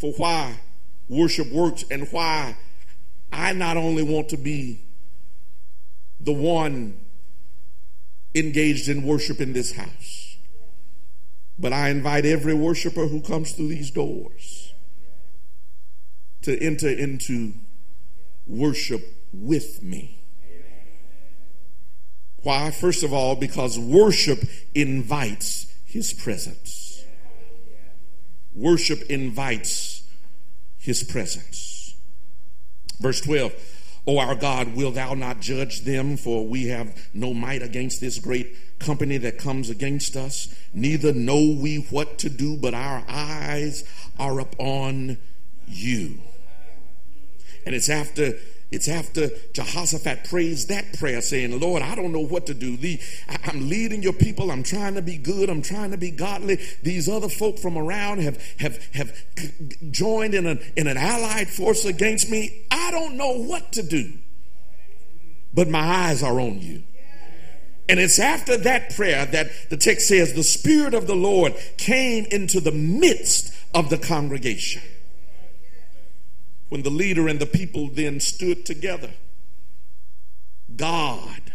for why worship works and why I not only want to be the one engaged in worship in this house, but I invite every worshiper who comes through these doors to enter into worship with me. Why? First of all, because worship invites his presence. Worship invites his presence. Verse 12. O our God, will thou not judge them? For we have no might against this great company that comes against us. Neither know we what to do, but our eyes are upon you. And it's after it's after Jehoshaphat prays that prayer, saying, Lord, I don't know what to do. The, I'm leading your people. I'm trying to be good. I'm trying to be godly. These other folk from around have, have, have joined in an, in an allied force against me. I don't know what to do. But my eyes are on you. And it's after that prayer that the text says, the Spirit of the Lord came into the midst of the congregation when the leader and the people then stood together. God,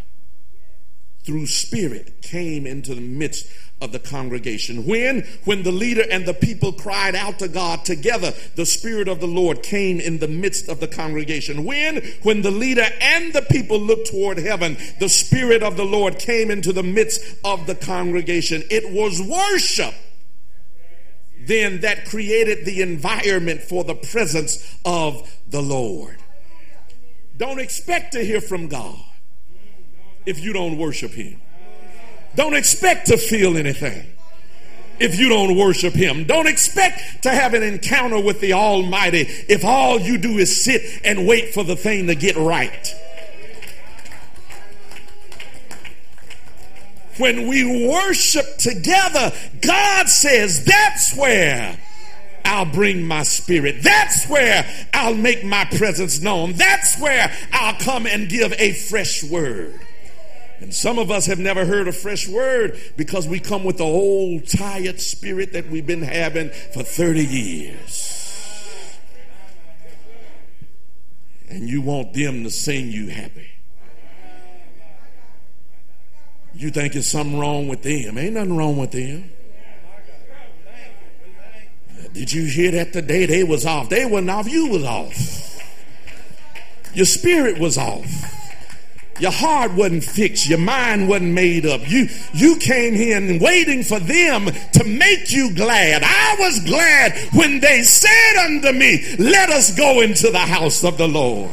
through spirit, came into the midst of the congregation. When, when the leader and the people cried out to God together, the Spirit of the Lord came in the midst of the congregation. When, when the leader and the people looked toward heaven, the Spirit of the Lord came into the midst of the congregation. It was worship then that created the environment for the presence of the Lord. Don't expect to hear from God if you don't worship Him. Don't expect to feel anything if you don't worship Him. Don't expect to have an encounter with the Almighty if all you do is sit and wait for the thing to get right. When we worship together, God says that's where I'll bring my spirit. That's where I'll make my presence known. That's where I'll come and give a fresh word. And some of us have never heard a fresh word because we come with the old tired spirit that we've been having for 30 years. And you want them to sing you happy. You think there's something wrong with them. Ain't nothing wrong with them. Did you hear that today? They was off. They wasn't off. You was off. Your spirit was off. Your heart wasn't fixed. Your mind wasn't made up. You, you came here and waiting for them to make you glad. I was glad when they said unto me, let us go into the house of the Lord.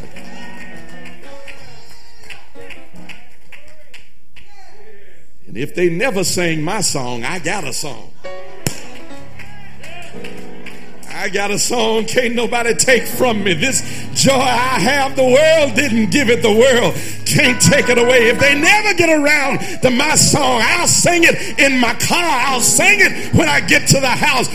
And if they never sang my song, I got a song. I got a song can't nobody take from me. This joy I have, the world didn't give it. The world can't take it away. If they never get around to my song, I'll sing it in my car. I'll sing it when I get to the house.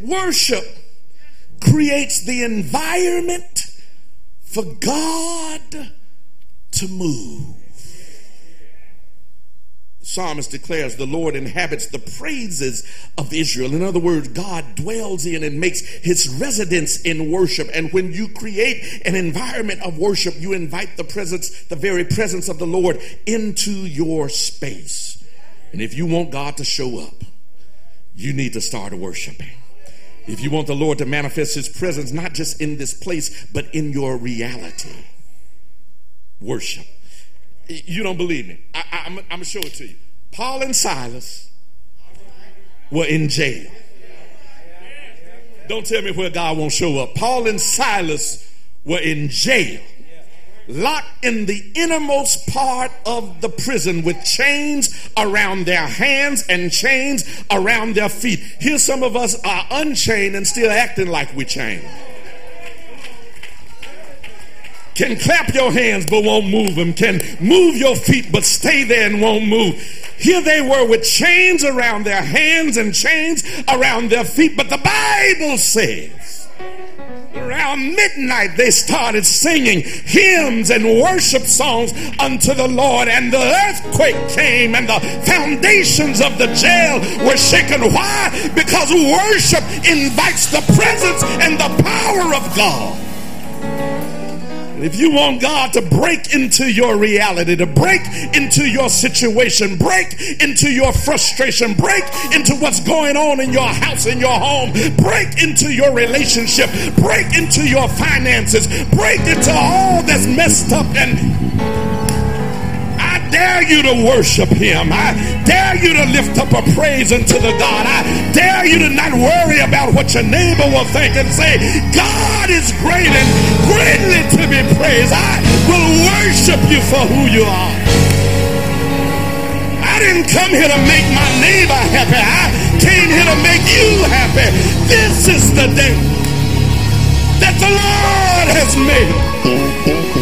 Worship creates the environment for God to move. Psalmist declares the Lord inhabits the praises of Israel. In other words, God dwells in and makes his residence in worship. And when you create an environment of worship, you invite the presence, the very presence of the Lord into your space. And if you want God to show up, you need to start worshiping. If you want the Lord to manifest his presence, not just in this place, but in your reality, worship. You don't believe me? I, am going to show it to you. Paul and Silas were in jail. Don't tell me where God won't show up. Paul and Silas were in jail locked in the innermost part of the prison with chains around their hands and chains around their feet. Here, some of us are unchained and still acting like we're chained. Can clap your hands but won't move them. Can move your feet but stay there and won't move. Here they were with chains around their hands and chains around their feet. But the Bible says, around midnight, they started singing hymns and worship songs unto the Lord. And the earthquake came, and the foundations of the jail were shaken. Why? Because worship invites the presence and the power of God. If you want God to break into your reality, to break into your situation, break into your frustration, break into what's going on in your house, in your home, break into your relationship, break into your finances, break into all that's messed up and dare you to worship him. I dare you to lift up a praise unto the God. I dare you to not worry about what your neighbor will think and say, God is great and greatly to be praised. I will worship you for who you are. I didn't come here to make my neighbor happy. I came here to make you happy. This is the day that the Lord has made.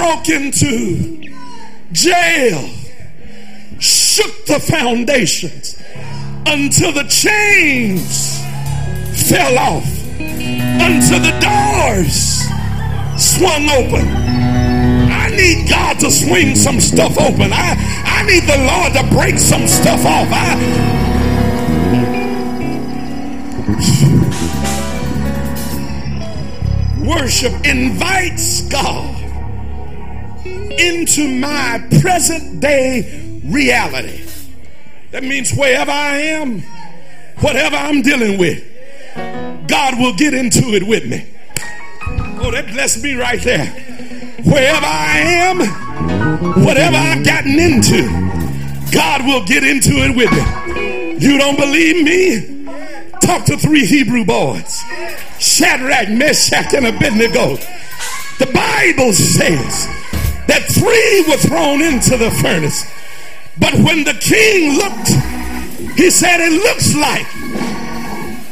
Broke into jail, shook the foundations until the chains fell off, until the doors swung open. I need God to swing some stuff open. I, I need the Lord to break some stuff off. I, Worship invites God into my present day reality. That means wherever I am, whatever I'm dealing with, God will get into it with me. Oh, that blessed me right there. Wherever I am, whatever I've gotten into, God will get into it with me. You don't believe me? Talk to three Hebrew boys Shadrach, Meshach, and Abednego. The Bible says that three were thrown into the furnace. But when the king looked, he said, It looks like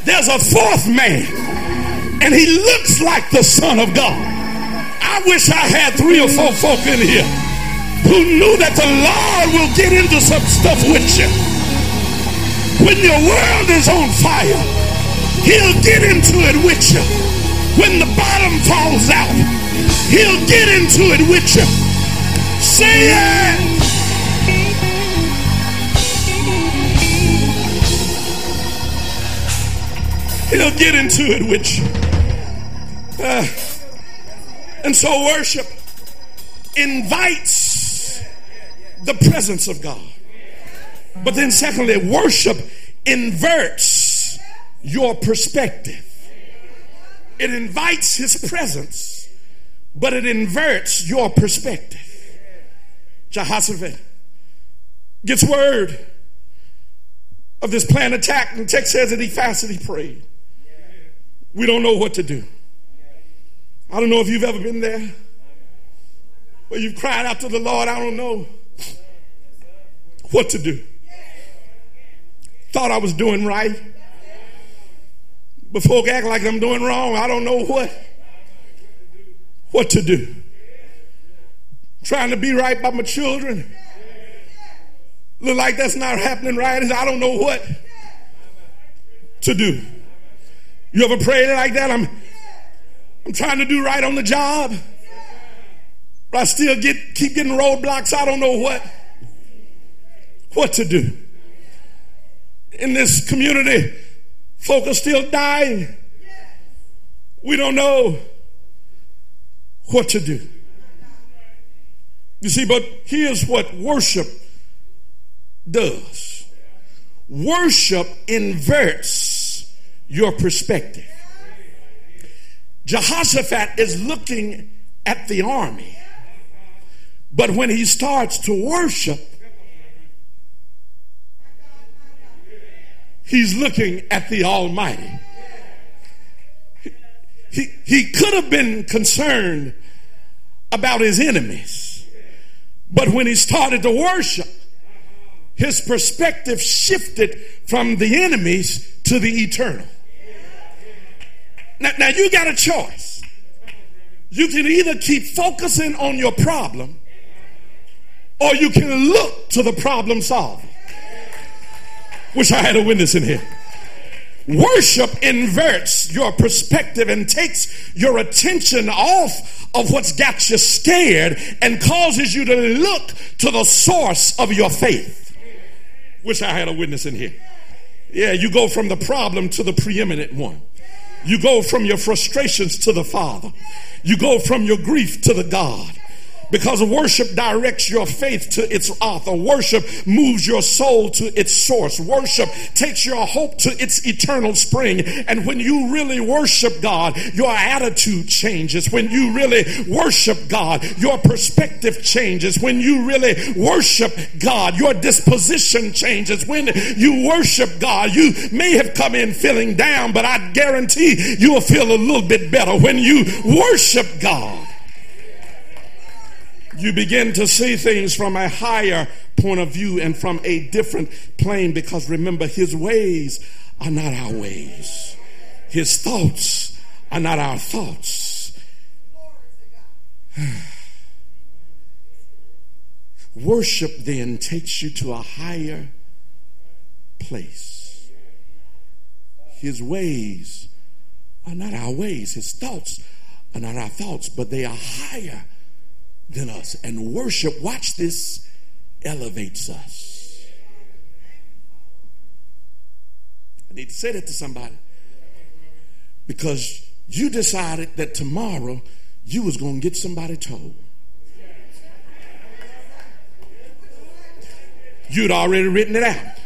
there's a fourth man, and he looks like the Son of God. I wish I had three or four folk in here who knew that the Lord will get into some stuff with you. When your world is on fire, he'll get into it with you. When the bottom falls out, he'll get into it with you. Say it. He'll get into it with you. Uh, and so worship invites the presence of God. But then, secondly, worship inverts your perspective. It invites his presence, but it inverts your perspective. Jehoshaphat gets word of this planned attack, and the text says that he fasted, he prayed. We don't know what to do. I don't know if you've ever been there where you've cried out to the Lord, I don't know what to do. Thought I was doing right. But folk act like I'm doing wrong. I don't know what. What to do. Trying to be right by my children. Look like that's not happening right. I don't know what to do. You ever prayed like that? I'm I'm trying to do right on the job. But I still get keep getting roadblocks. I don't know what what to do in this community, folk are still dying. We don't know what to do. You see, but here's what worship does worship inverts your perspective. Jehoshaphat is looking at the army, but when he starts to worship, He's looking at the Almighty. He, he could have been concerned about his enemies. But when he started to worship, his perspective shifted from the enemies to the eternal. Now, now you got a choice. You can either keep focusing on your problem or you can look to the problem solver. Wish I had a witness in here. Worship inverts your perspective and takes your attention off of what's got you scared and causes you to look to the source of your faith. Wish I had a witness in here. Yeah, you go from the problem to the preeminent one. You go from your frustrations to the Father. You go from your grief to the God. Because worship directs your faith to its author. Worship moves your soul to its source. Worship takes your hope to its eternal spring. And when you really worship God, your attitude changes. When you really worship God, your perspective changes. When you really worship God, your disposition changes. When you worship God, you may have come in feeling down, but I guarantee you will feel a little bit better when you worship God you begin to see things from a higher point of view and from a different plane because remember, his ways are not our ways, his thoughts are not our thoughts. Worship then takes you to a higher place. His ways are not our ways, his thoughts are not our thoughts, but they are higher than us. And worship, watch this, elevates us. I need to say that to somebody. Because you decided that tomorrow you was going to get somebody told. You'd already written it out.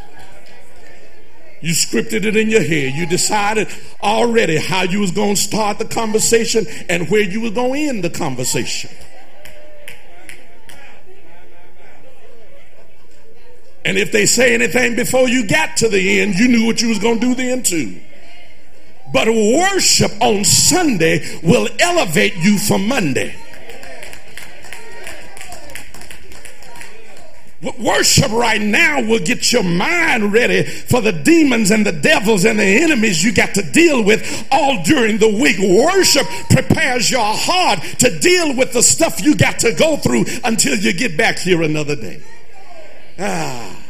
You scripted it in your head. You decided already how you was going to start the conversation and where you was going to end the conversation. And if they say anything before you got to the end, you knew what you was going to do then too. But worship on Sunday will elevate you for Monday. Worship right now will get your mind ready for the demons and the devils and the enemies you got to deal with all during the week. Worship prepares your heart to deal with the stuff you got to go through until you get back here another day. Ah,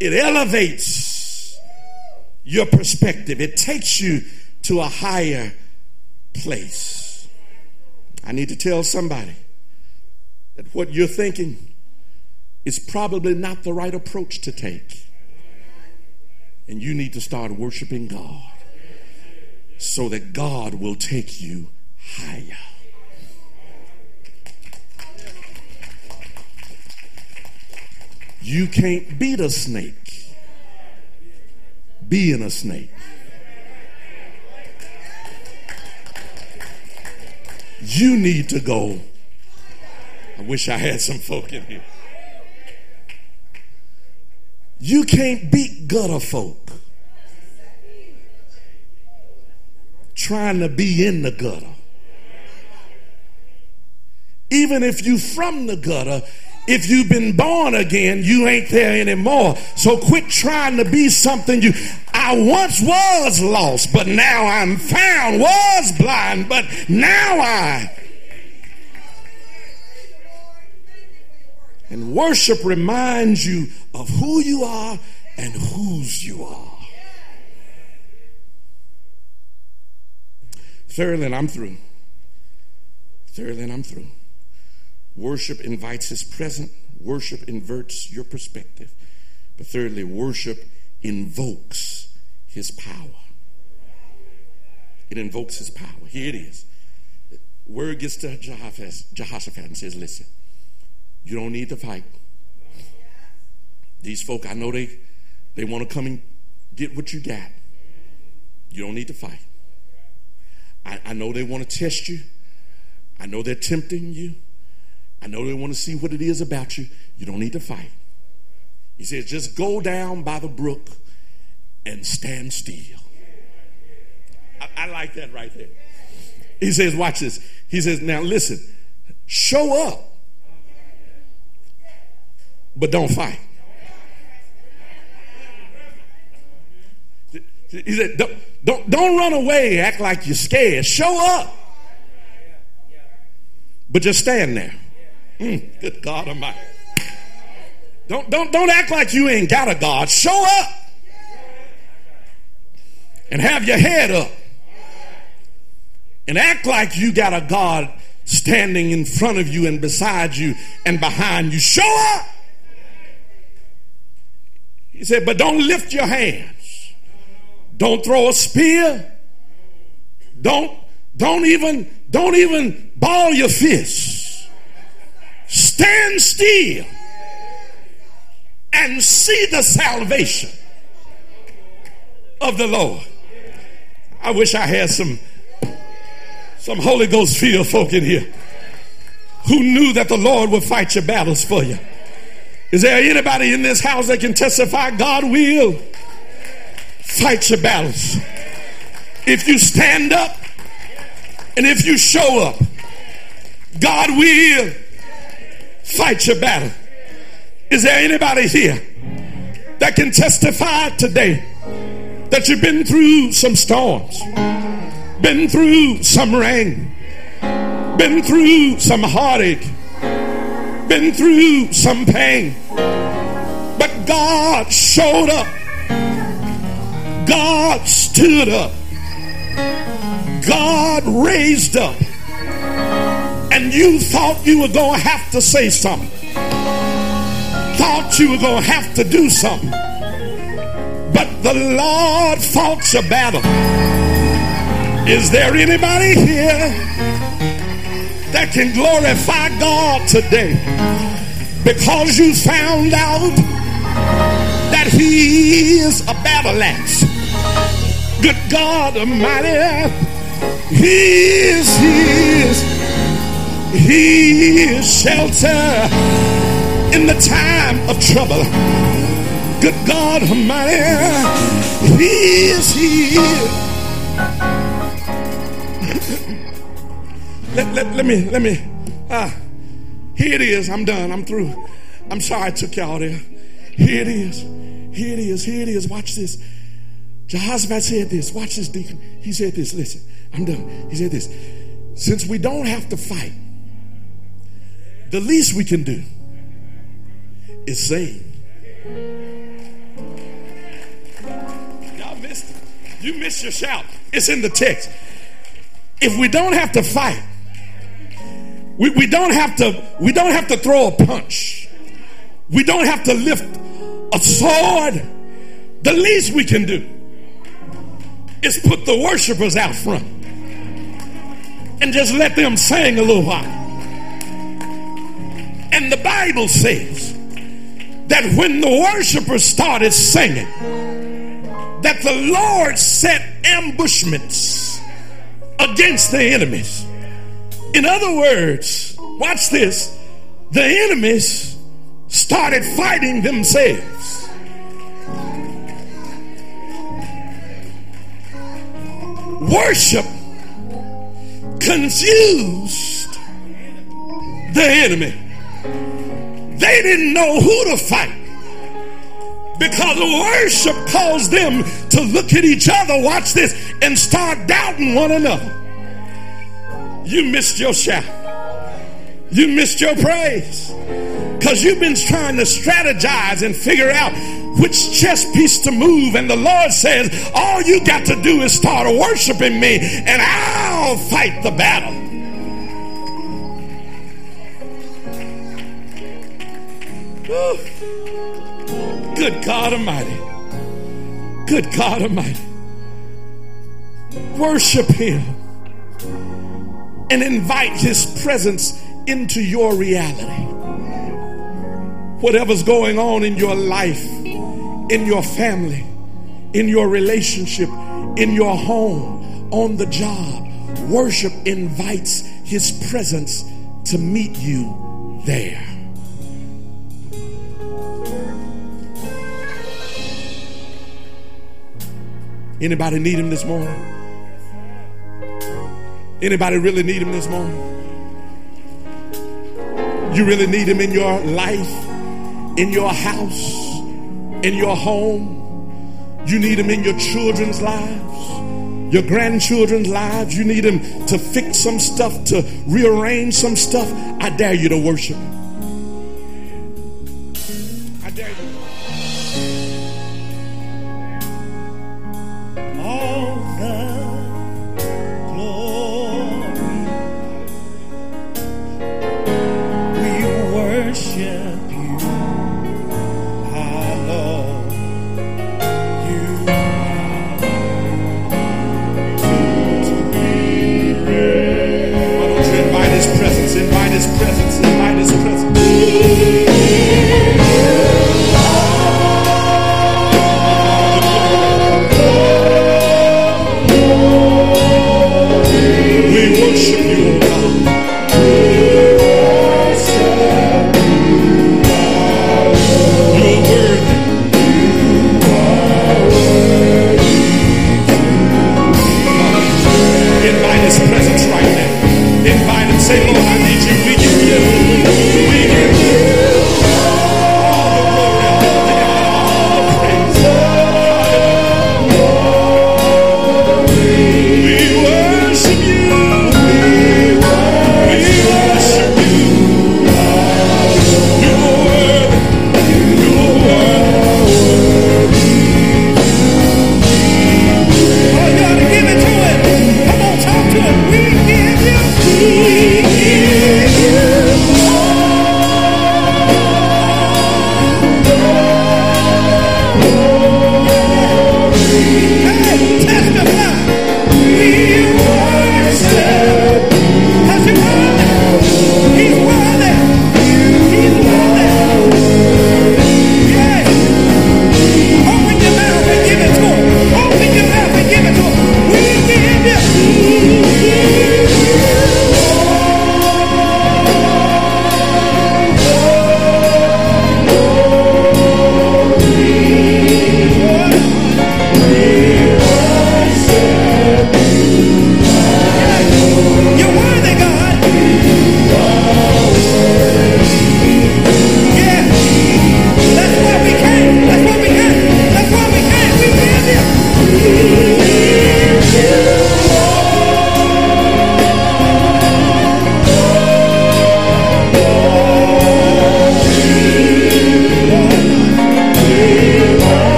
it elevates your perspective. It takes you to a higher place. I need to tell somebody that what you're thinking is probably not the right approach to take. And you need to start worshiping God so that God will take you higher. You can't beat a snake being a snake. You need to go. I wish I had some folk in here. You can't beat gutter folk trying to be in the gutter. Even if you from the gutter, if you've been born again, you ain't there anymore. So quit trying to be something you, I once was lost, but now I'm found, was blind, but now I. And worship reminds you of who you are and whose you are. Thirdly, I'm through. Thirdly, I'm through. Worship invites his presence. Worship inverts your perspective. But thirdly, worship invokes his power. It invokes his power. Here it is. Word gets to Jehoshaphat and says, Listen, you don't need to fight. These folk, I know they, they want to come and get what you got. You don't need to fight. I, I know they want to test you. I know they're tempting you. I know they want to see what it is about you. You don't need to fight. He says, just go down by the brook and stand still. I, I like that right there. He says, watch this. He says, now listen, show up, but don't fight. He said, don't, don't, don't run away, act like you're scared. Show up, but just stand there. Mm, good God Almighty. Don't, don't, don't act like you ain't got a God. Show up and have your head up and act like you got a God standing in front of you and beside you and behind you. Show up. He said, but don't lift your hands. Don't throw a spear. Don't, don't even, don't even ball your fists. Stand still and see the salvation of the Lord. I wish I had some some Holy Ghost filled folk in here who knew that the Lord would fight your battles for you. Is there anybody in this house that can testify God will fight your battles? If you stand up and if you show up, God will fight your battle. Is there anybody here that can testify today that you've been through some storms, been through some rain, been through some heartache, been through some pain, but God showed up, God stood up, God raised up, and you thought you were going to have to say something thought you were going to have to do something. But the Lord fought your battle. Is there anybody here that can glorify God today because you found out that He is a battle axe? Good God Almighty, He is, He is, He is shelter in the time of trouble. Good God Almighty, He is here. let, let, let me, let me, ah, here it is. I'm done. I'm through. I'm sorry I took y'all there. Here it is. Here it is. Here it is. Watch this. Jehoshaphat said this. Watch this, deacon. He said this. Listen, I'm done. He said this. Since we don't have to fight, the least we can do is sing. Y'all missed it. You missed your shout. It's in the text. If we don't have to fight, we, we don't have to we don't have to throw a punch. We don't have to lift a sword. The least we can do is put the worshipers out front and just let them sing a little while. And the Bible says that when the worshipers started singing, that the Lord set ambushments against the enemies. In other words, watch this, the enemies started fighting themselves. Worship confused the enemy. They didn't know who to fight because worship caused them to look at each other, watch this, and start doubting one another. You missed your shout. You missed your praise. Because you've been trying to strategize and figure out which chess piece to move. And the Lord says, all you got to do is start worshiping me and I'll fight the battle. Good God Almighty. Good God Almighty. Worship Him and invite His presence into your reality. Whatever's going on in your life, in your family, in your relationship, in your home, on the job, worship invites His presence to meet you there. Anybody need him this morning? Anybody really need him this morning? You really need him in your life, in your house, in your home. You need him in your children's lives, your grandchildren's lives. You need him to fix some stuff, to rearrange some stuff. I dare you to worship him.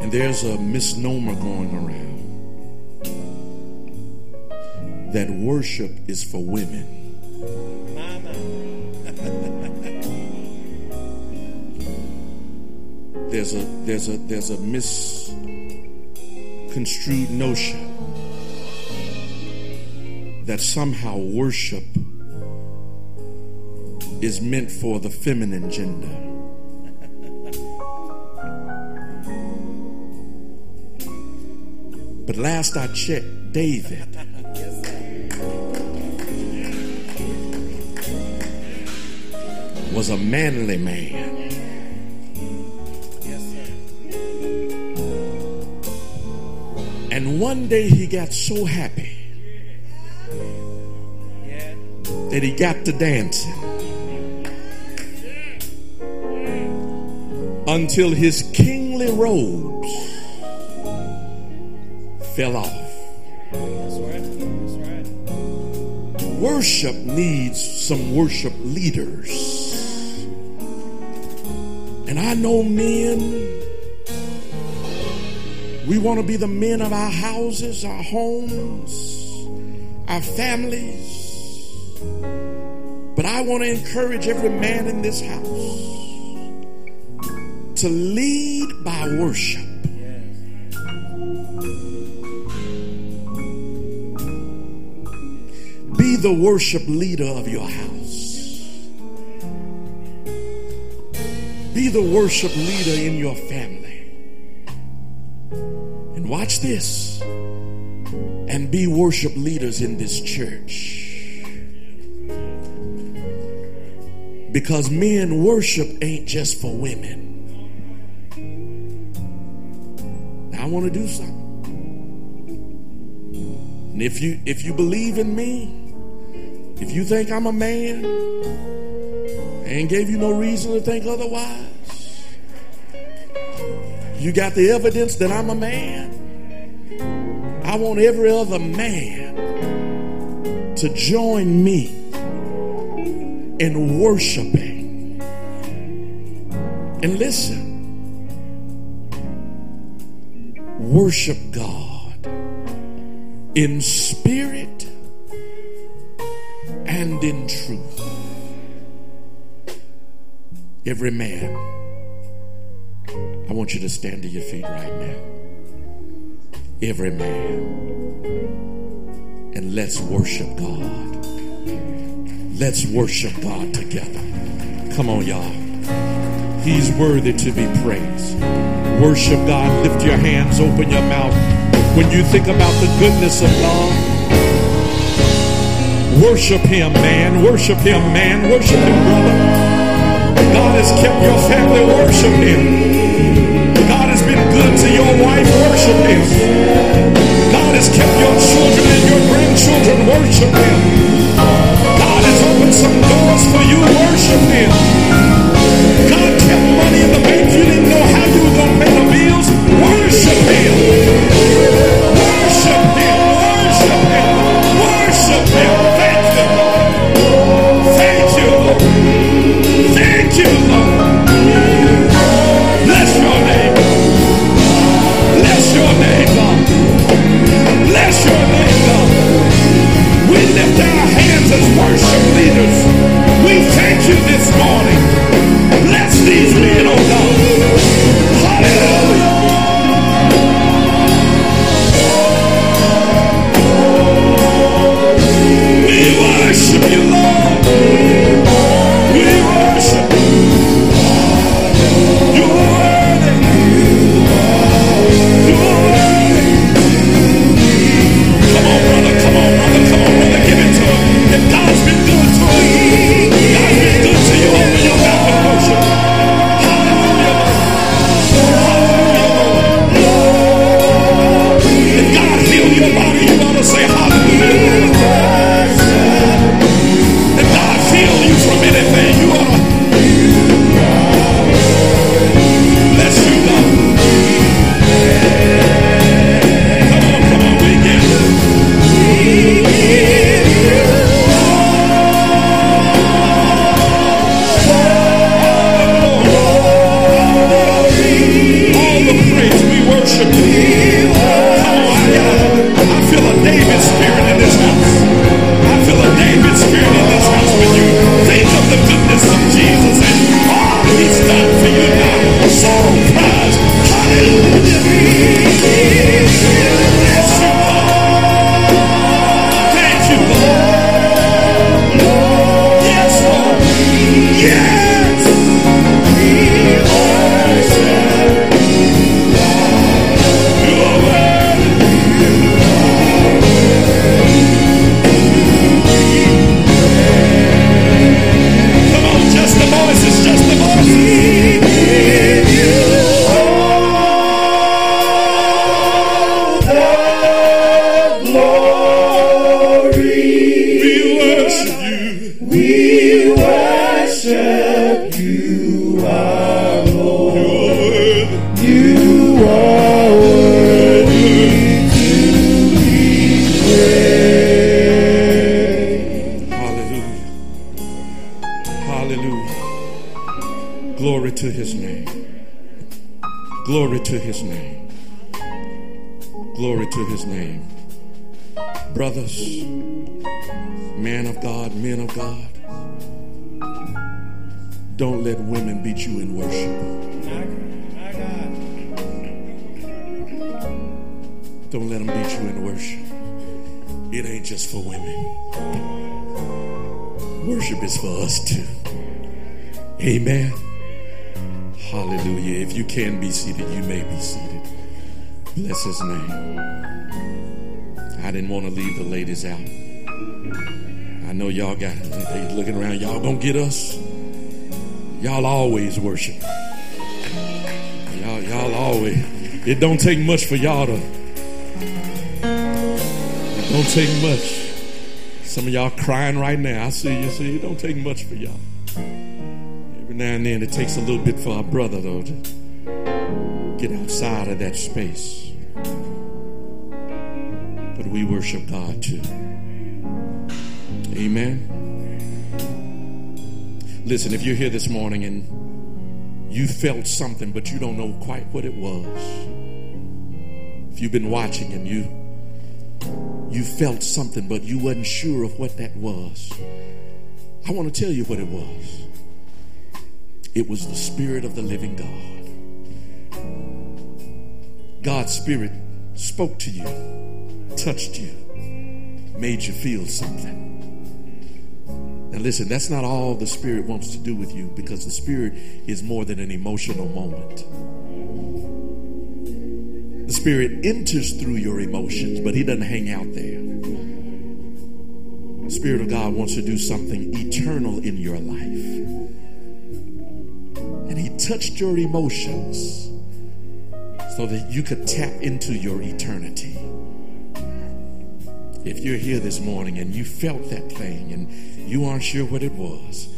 And there's a misnomer going around that worship is for women. there's a there's a there's a misconstrued notion that somehow worship is meant for the feminine gender. But last I checked, David was a manly man. And one day he got so happy that he got to dancing until his kingly robes fell off. That's right. That's right. Worship needs some worship leaders. And I know men, we want to be the men of our houses, our homes, our families. But I want to encourage every man in this house to lead by worship. The worship leader of your house. Be the worship leader in your family. And watch this. And be worship leaders in this church. Because men worship ain't just for women. I want to do something. And if you if you believe in me, if you think I'm a man, ain't gave you no reason to think otherwise. You got the evidence that I'm a man. I want every other man to join me in worshiping. And listen, worship God in spirit and in truth. Every man, I want you to stand to your feet right now. Every man. And let's worship God. Let's worship God together. Come on, y'all. He's worthy to be praised. Worship God. Lift your hands, open your mouth. When you think about the goodness of God, worship Him, man. Worship Him, man. Worship Him, brother. God has kept your family. Worship Him. God has been good to your wife. Worship Him. God has kept your children and your grandchildren. Worship Him. God has opened some doors for you. Worship Him. Glory to his name. Glory to his name. Brothers, man of God, men of God, don't let women beat you in worship. Don't let them beat you in worship. It ain't just for women. Worship is for us too. Amen. Hallelujah. If you can be seated, you may be seated. Bless his name. I didn't want to leave the ladies out. I know y'all got they looking around. Y'all gonna get us. Y'all always worship. Y'all, y'all always. It don't take much for y'all to. It don't take much. Some of y'all crying right now. I see you. See, it don't take much for y'all. Now and then, it takes a little bit for our brother though to get outside of that space. But we worship God too. Amen. Listen, if you're here this morning and you felt something, but you don't know quite what it was. If you've been watching and you you felt something, but you wasn't sure of what that was. I want to tell you what it was. It was the Spirit of the living God. God's Spirit spoke to you, touched you, made you feel something. Now, listen, that's not all the Spirit wants to do with you because the Spirit is more than an emotional moment. The Spirit enters through your emotions, but He doesn't hang out there. The Spirit of God wants to do something eternal in your life. Touched your emotions so that you could tap into your eternity. If you're here this morning and you felt that thing and you aren't sure what it was,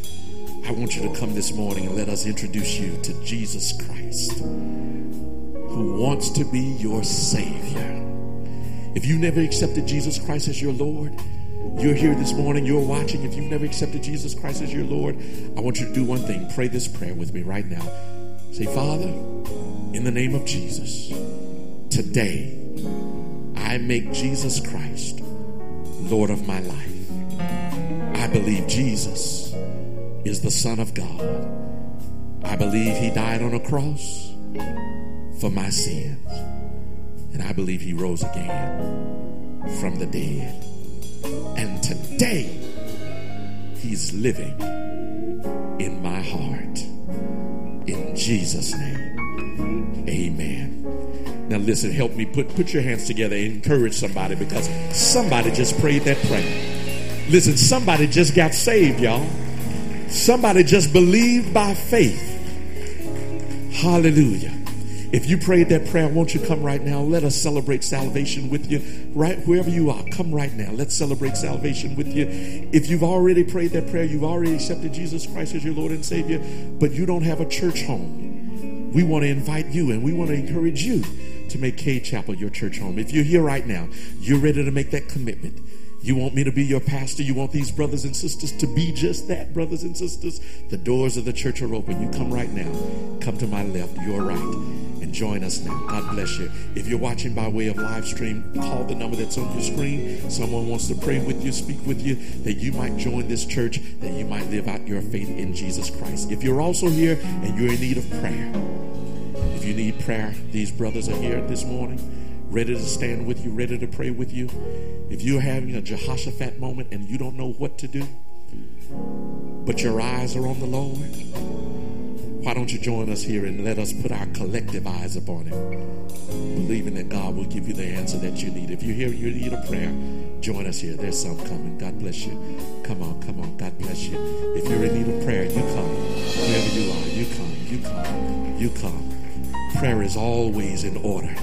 I want you to come this morning and let us introduce you to Jesus Christ, who wants to be your Savior. If you never accepted Jesus Christ as your Lord, you're here this morning, you're watching. If you've never accepted Jesus Christ as your Lord, I want you to do one thing. Pray this prayer with me right now. Say, Father, in the name of Jesus, today I make Jesus Christ Lord of my life. I believe Jesus is the Son of God. I believe He died on a cross for my sins. And I believe He rose again from the dead. Today, He's living in my heart. In Jesus' name, amen. Now listen, help me put, put your hands together and encourage somebody because somebody just prayed that prayer. Listen, somebody just got saved, y'all. Somebody just believed by faith. Hallelujah. If you prayed that prayer, won't you come right now? Let us celebrate salvation with you. Right wherever you are, come right now. Let's celebrate salvation with you. If you've already prayed that prayer, you've already accepted Jesus Christ as your Lord and Savior, but you don't have a church home, we want to invite you and we want to encourage you to make Cade Chapel your church home. If you're here right now, you're ready to make that commitment. You want me to be your pastor. You want these brothers and sisters to be just that, brothers and sisters. The doors of the church are open. You come right now. Come to my left, your right, and join us now. God bless you. If you're watching by way of live stream, call the number that's on your screen. Someone wants to pray with you, speak with you, that you might join this church, that you might live out your faith in Jesus Christ. If you're also here and you're in need of prayer, if you need prayer, these brothers are here this morning ready to stand with you, ready to pray with you. If you're having a Jehoshaphat moment and you don't know what to do, but your eyes are on the Lord, why don't you join us here and let us put our collective eyes upon Him, believing that God will give you the answer that you need. If you're here and you need a prayer, join us here. There's some coming. God bless you. Come on, come on. God bless you. If you're in need of prayer, you come. Wherever you are, you come, you come, you come. Prayer is always in order.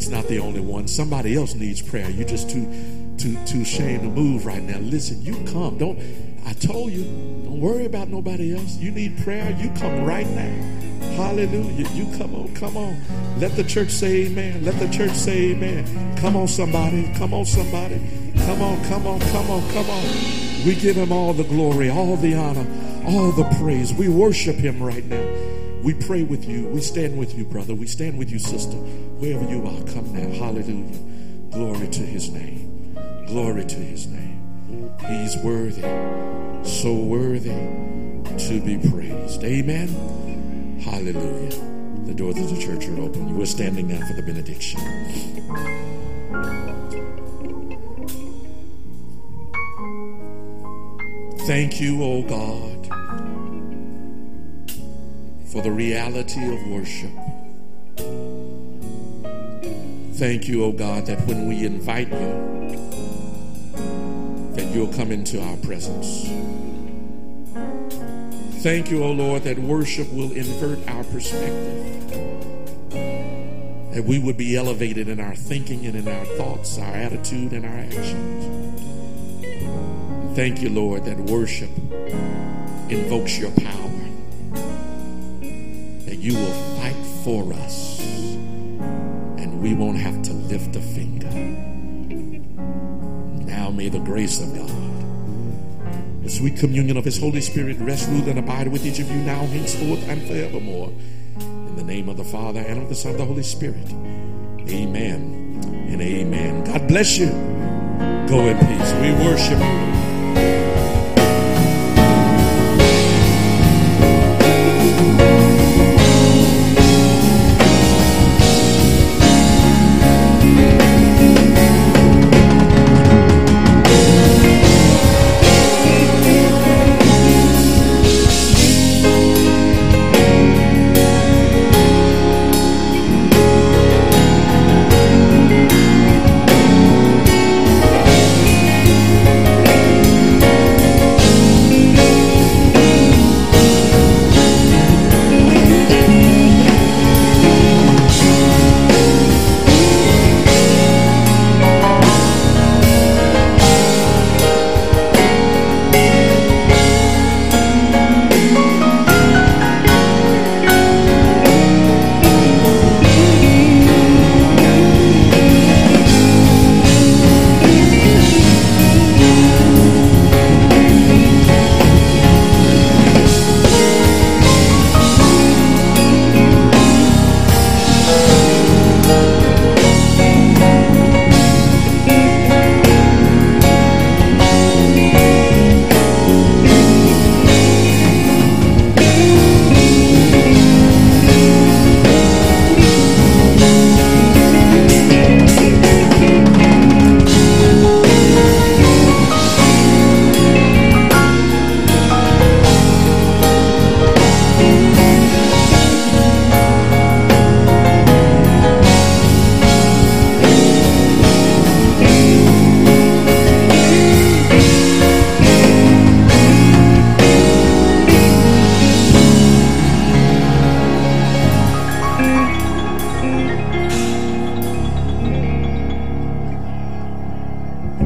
It's not the only one. Somebody else needs prayer. You're just too too too ashamed to move right now. Listen, you come. Don't I told you, don't worry about nobody else. You need prayer, you come right now. Hallelujah. You come on, come on. Let the church say amen. Let the church say amen. Come on, somebody. Come on, somebody. Come on, come on, come on, come on. We give him all the glory, all the honor, all the praise. We worship him right now. We pray with you. We stand with you, brother. We stand with you, sister. Wherever you are, come now. Hallelujah. Glory to his name. Glory to his name. He's worthy, so worthy to be praised. Amen. Hallelujah. The doors of the church are open. We're standing now for the benediction. Thank you, O God, for the reality of worship. Thank you, O God, that when we invite you, that you'll come into our presence. Thank you, O Lord, that worship will invert our perspective. That we would be elevated in our thinking and in our thoughts, our attitude and our actions. Thank you, Lord, that worship invokes your power. You will fight for us and we won't have to lift a finger. Now may the grace of God, the sweet communion of his Holy Spirit rest, rule, and abide with each of you now, henceforth, and forevermore. In the name of the Father and of the Son and the Holy Spirit. Amen and amen. God bless you. Go in peace. We worship you.